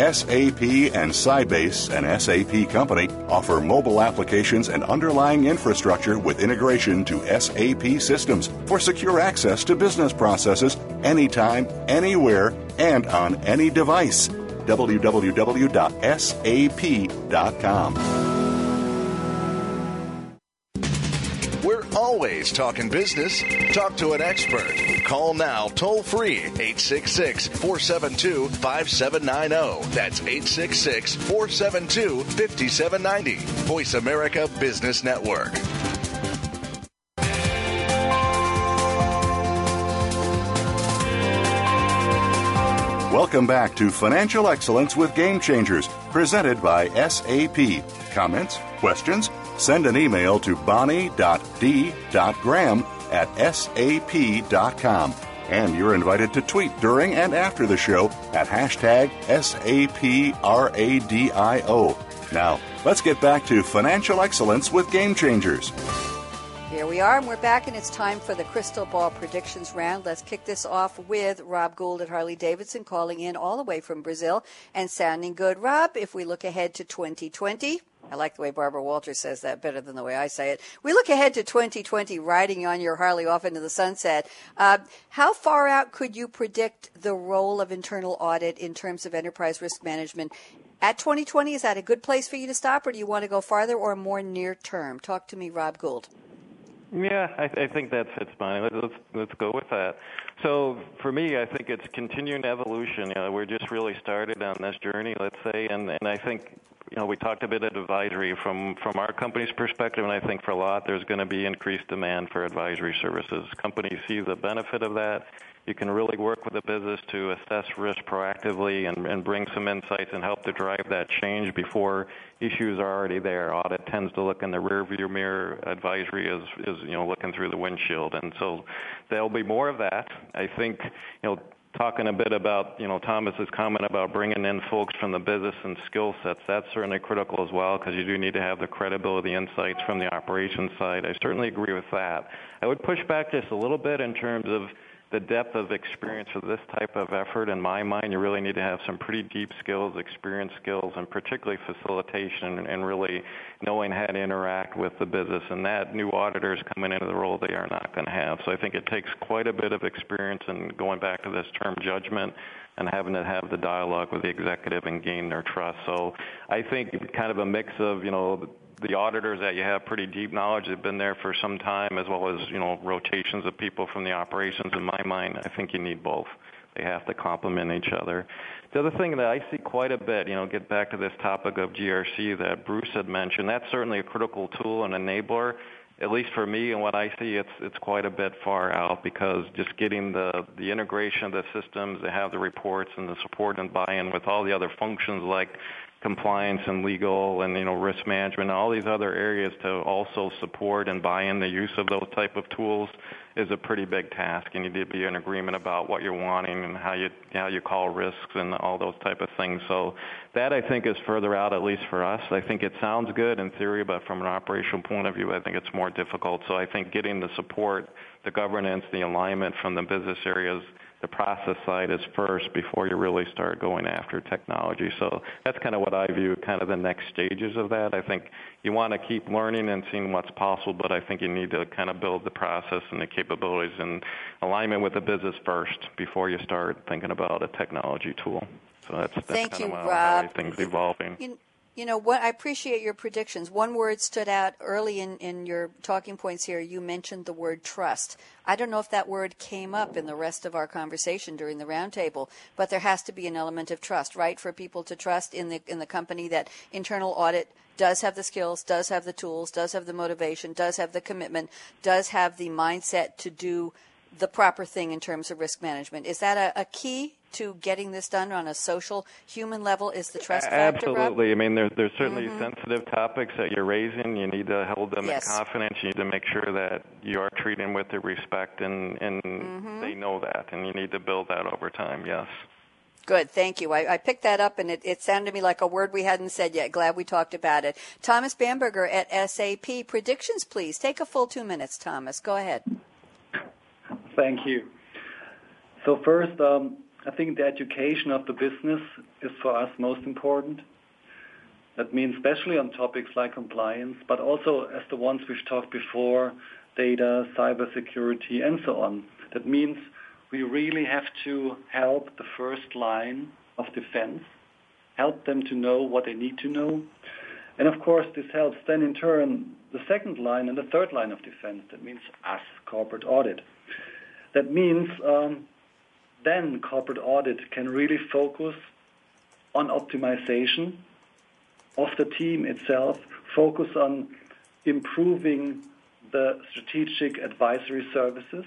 SAP and Sybase, an SAP company, offer mobile applications and underlying infrastructure with integration to SAP systems for secure access to business processes anytime, anywhere, and on any device. www.sap.com. always talking business. Talk to an expert. Call now toll free 866 472 5790. That's 866 472 5790. Voice America Business Network. Welcome back to Financial Excellence with Game Changers, presented by SAP. Comments? Questions? Send an email to bonnie.d.graham at sap.com. And you're invited to tweet during and after the show at hashtag SAPRADIO. Now, let's get back to financial excellence with Game Changers. Here we are, and we're back, and it's time for the crystal ball predictions round. Let's kick this off with Rob Gould at Harley Davidson, calling in all the way from Brazil and sounding good. Rob, if we look ahead to 2020, I like the way Barbara Walters says that better than the way I say it. We look ahead to 2020, riding on your Harley off into the sunset. Uh, how far out could you predict the role of internal audit in terms of enterprise risk management at 2020, is that a good place for you to stop, or do you want to go farther or more near term? Talk to me, Rob Gould. Yeah, I, I think that fits fine. Let's, let's let's go with that. So for me, I think it's continuing evolution. You know, we're just really started on this journey, let's say, and and I think you know we talked a bit of advisory from from our company's perspective, and I think for a lot there's going to be increased demand for advisory services. Companies see the benefit of that you can really work with the business to assess risk proactively and, and bring some insights and help to drive that change before issues are already there. Audit tends to look in the rearview mirror. Advisory is, is you know looking through the windshield, and so there'll be more of that. I think you know talking a bit about you know Thomas's comment about bringing in folks from the business and skill sets. That's certainly critical as well because you do need to have the credibility insights from the operations side. I certainly agree with that. I would push back just a little bit in terms of the depth of experience for this type of effort, in my mind, you really need to have some pretty deep skills, experience skills, and particularly facilitation and really knowing how to interact with the business. And that new auditors coming into the role they are not going to have. So I think it takes quite a bit of experience and going back to this term judgment and having to have the dialogue with the executive and gain their trust. So I think kind of a mix of, you know, the auditors that you have pretty deep knowledge They've been there for some time, as well as you know rotations of people from the operations. In my mind, I think you need both. They have to complement each other. The other thing that I see quite a bit, you know, get back to this topic of GRC that Bruce had mentioned. That's certainly a critical tool and enabler. At least for me and what I see, it's it's quite a bit far out because just getting the the integration of the systems, they have the reports and the support and buy-in with all the other functions like compliance and legal and you know risk management and all these other areas to also support and buy in the use of those type of tools is a pretty big task. You need to be in agreement about what you're wanting and how you how you call risks and all those type of things. So that I think is further out at least for us. I think it sounds good in theory but from an operational point of view I think it's more difficult. So I think getting the support the governance the alignment from the business areas the process side is first before you really start going after technology. So that's kind of what I view kind of the next stages of that. I think you want to keep learning and seeing what's possible, but I think you need to kind of build the process and the capabilities and alignment with the business first before you start thinking about a technology tool. So that's, that's Thank kind you, of Rob. how things evolving. You, you know what? I appreciate your predictions. One word stood out early in, in your talking points here. You mentioned the word trust. I don't know if that word came up in the rest of our conversation during the roundtable, but there has to be an element of trust, right? For people to trust in the in the company that internal audit does have the skills, does have the tools, does have the motivation, does have the commitment, does have the mindset to do the proper thing in terms of risk management. Is that a, a key to getting this done on a social, human level? Is the trust factor? Absolutely. Rob? I mean, there's there's certainly mm-hmm. sensitive topics that you're raising. You need to hold them yes. in confidence. You need to make sure that you are treating with the respect, and and mm-hmm. they know that, and you need to build that over time. Yes. Good, thank you. I, I, picked that up, and it, it sounded to me like a word we hadn't said yet. Glad we talked about it. Thomas Bamberger at SAP. Predictions, please. Take a full two minutes, Thomas. Go ahead. Thank you. So first, um, I think the education of the business is for us most important. That means especially on topics like compliance, but also as the ones we've talked before, data, cybersecurity, and so on. That means we really have to help the first line of defense, help them to know what they need to know. And of course, this helps then in turn the second line and the third line of defense. That means us, corporate audit. That means um, then corporate audit can really focus on optimization of the team itself, focus on improving the strategic advisory services,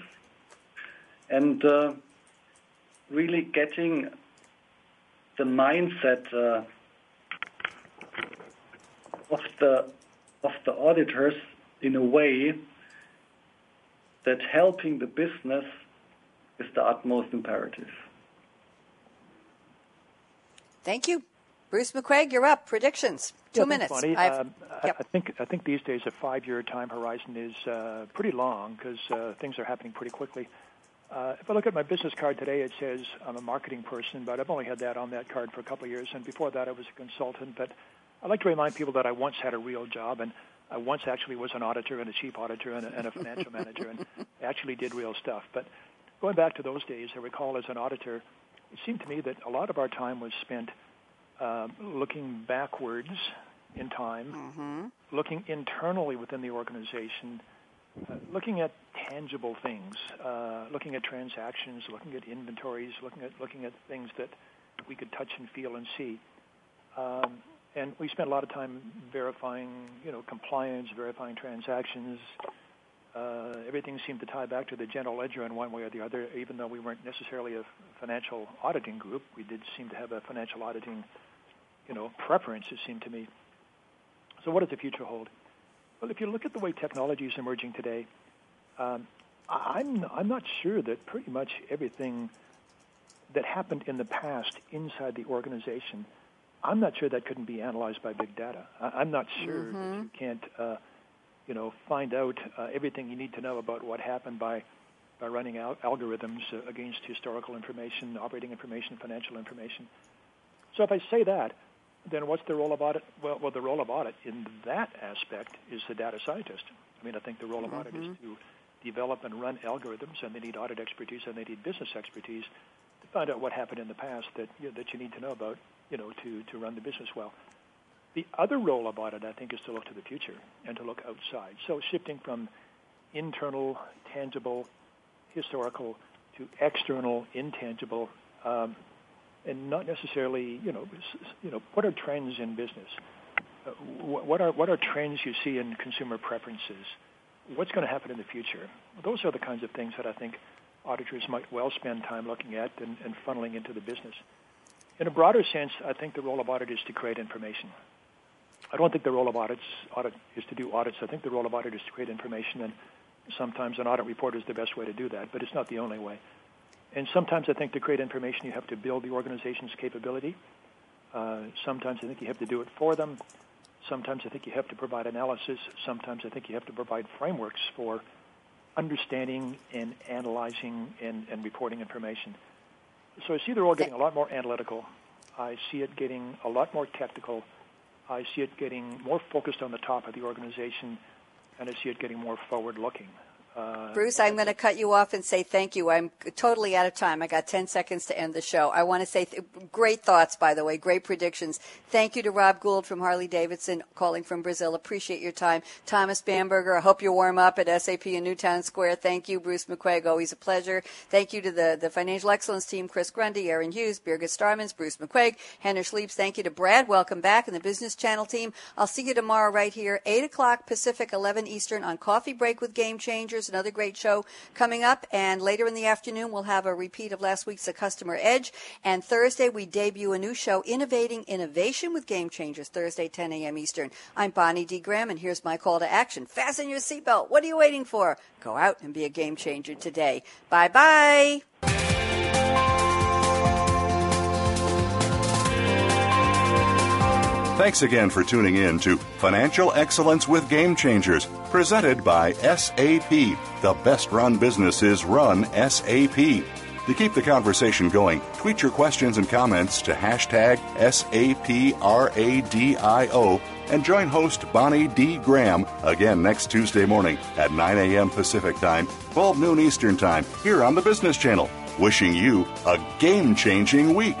and uh, really getting the mindset uh, of the of the auditors in a way that helping the business is the utmost imperative. Thank you. Bruce McCuaig, you're up. Predictions. Two yeah, minutes. Funny. Um, yep. I think I think these days a five-year time horizon is uh, pretty long because uh, things are happening pretty quickly. Uh, if I look at my business card today, it says I'm a marketing person, but I've only had that on that card for a couple of years, and before that I was a consultant. But I like to remind people that I once had a real job, and I once actually was an auditor and a chief auditor and a, and a financial manager, and (laughs) actually did real stuff. But going back to those days, I recall as an auditor, it seemed to me that a lot of our time was spent uh, looking backwards in time, mm-hmm. looking internally within the organization, uh, looking at tangible things, uh, looking at transactions, looking at inventories, looking at looking at things that we could touch and feel and see. Um, and we spent a lot of time verifying, you know, compliance, verifying transactions. Uh, everything seemed to tie back to the general ledger in one way or the other. Even though we weren't necessarily a financial auditing group, we did seem to have a financial auditing, you know, preference. It seemed to me. So, what does the future hold? Well, if you look at the way technology is emerging today, um, I'm I'm not sure that pretty much everything that happened in the past inside the organization, I'm not sure that couldn't be analyzed by big data. I, am not sure mm-hmm. that you can't, uh, you know, find out uh, everything you need to know about what happened by by running al- algorithms uh, against historical information, operating information, financial information. So if I say that, then what's the role of audit? Well, well, the role of audit in that aspect is the data scientist. I mean, I think the role of mm-hmm. audit is to develop and run algorithms, and they need audit expertise and they need business expertise to find out what happened in the past that you know, that you need to know about, you know, to to run the business well. The other role of audit, I think, is to look to the future and to look outside. So shifting from internal, tangible, historical to external, intangible. Um, and not necessarily, you know, you know, what are trends in business? Uh, what are what are trends you see in consumer preferences? What's going to happen in the future? Those are the kinds of things that I think auditors might well spend time looking at and, and funneling into the business. In a broader sense, I think the role of audit is to create information. I don't think the role of audits audit is to do audits. I think the role of audit is to create information, and sometimes an audit report is the best way to do that, but it's not the only way. And sometimes I think to create information, you have to build the organization's capability. Uh, sometimes I think you have to do it for them. Sometimes I think you have to provide analysis. Sometimes I think you have to provide frameworks for understanding and analyzing and, and reporting information. So I see the role getting a lot more analytical. I see it getting a lot more technical. I see it getting more focused on the top of the organization, and I see it getting more forward looking. Uh, Bruce, I'm going to cut you off and say thank you. I'm totally out of time. I got 10 seconds to end the show. I want to say th- great thoughts, by the way, great predictions. Thank you to Rob Gould from Harley Davidson, calling from Brazil. Appreciate your time. Thomas Bamberger, I hope you warm up at SAP in Newtown Square. Thank you, Bruce McCuaig. Always a pleasure. Thank you to the, the Financial Excellence team, Chris Grundy, Aaron Hughes, Birgit Starmans, Bruce McCuaig, Henner Schliebs. Thank you to Brad. Welcome back, and the Business Channel team. I'll see you tomorrow right here, 8 o'clock Pacific, 11 Eastern on Coffee Break with Game Changers. Another great show coming up. And later in the afternoon, we'll have a repeat of last week's The Customer Edge. And Thursday, we debut a new show, Innovating Innovation with Game Changers, Thursday, 10 a.m. Eastern. I'm Bonnie D. Graham, and here's my call to action. Fasten your seatbelt. What are you waiting for? Go out and be a game changer today. Bye bye. Thanks again for tuning in to Financial Excellence with Game Changers, presented by SAP. The best run businesses run SAP. To keep the conversation going, tweet your questions and comments to hashtag SAPRADIO and join host Bonnie D. Graham again next Tuesday morning at 9 a.m. Pacific Time, 12 noon Eastern Time, here on the Business Channel. Wishing you a game changing week.